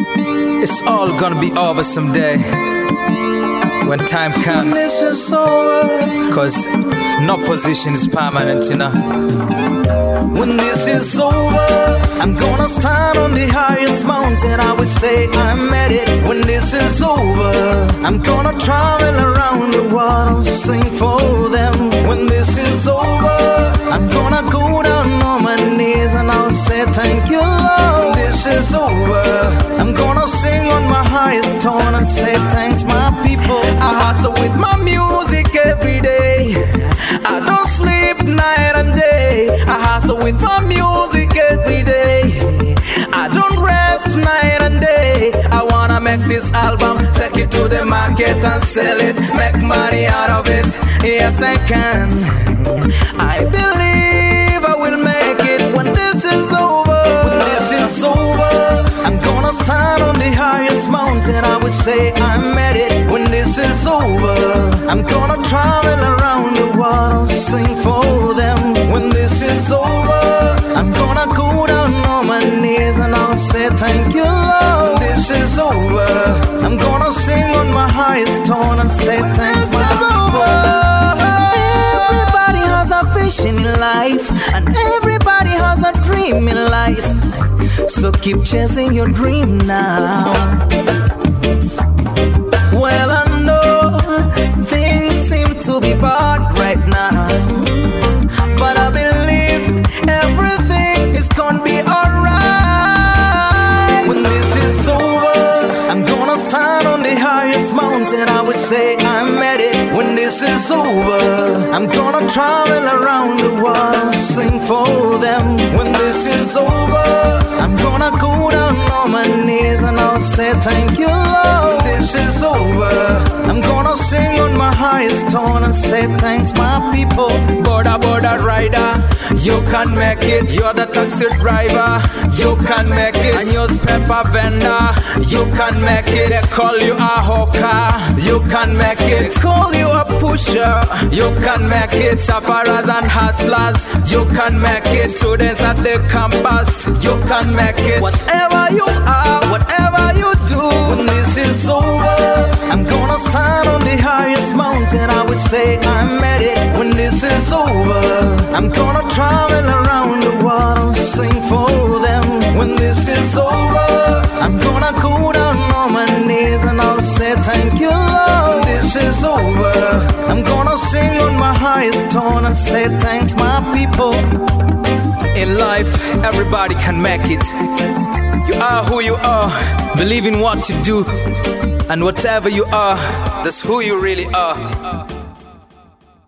It's all gonna be over someday. When time comes. When this is over. Cause no position is permanent, you know. When this is over, I'm gonna stand on the highest mountain. I will say I made it. When this is over, I'm gonna travel around the world and sing for them. When this is over, I'm gonna go down on my knees and I'll say thank you, Lord. Is over. I'm gonna sing on my highest tone and say thanks, my people. I hustle with my music every day. I don't sleep night and day. I hustle with my music every day. I don't rest night and day. I wanna make this album, take it to the market and sell it, make money out of it. Yes, I can. I believe I will make it when this is over. When this is over, I'm gonna stand on the highest mountain. I will say I made it when this is over. I'm gonna travel around the world and sing for them. When this is over, I'm gonna go down on my knees and I'll say thank you, Lord. This is over. I'm gonna sing on my highest tone and say thanks, my people. Everybody has a vision in life, and everybody has a dream in life. So keep chasing your dream now. Well, I know things seem to be bad right now, but I believe everything is gonna be alright. When this is over, I'm gonna stand on the highest mountain. I would say I made it. When this is over, I'm gonna travel around the world, sing for them. When this is over, say thank you, Lord. This is over. I'm gonna sing on my highest tone and say thanks, my people. Boda, boda rider, you can make it. You're the taxi driver, you can make it. A newspaper vendor, you can make it. They call you a hawker, you can make it. They call you a pusher, you can make it. Safaras and hustlers, you can make it. Students at the campus, you can make it. Whatever you are, is over, I'm gonna stand on the highest mountain. I would say I made it. When this is over, I'm gonna travel around the world and sing for them. When this is over, I'm gonna go down on my knees and I'll say thank you, Lord. This is over. I'm gonna sing on my highest tone and say thanks, my people. In life, everybody can make it. You are who you are, believe in what you do, and whatever you are, that's who you really are.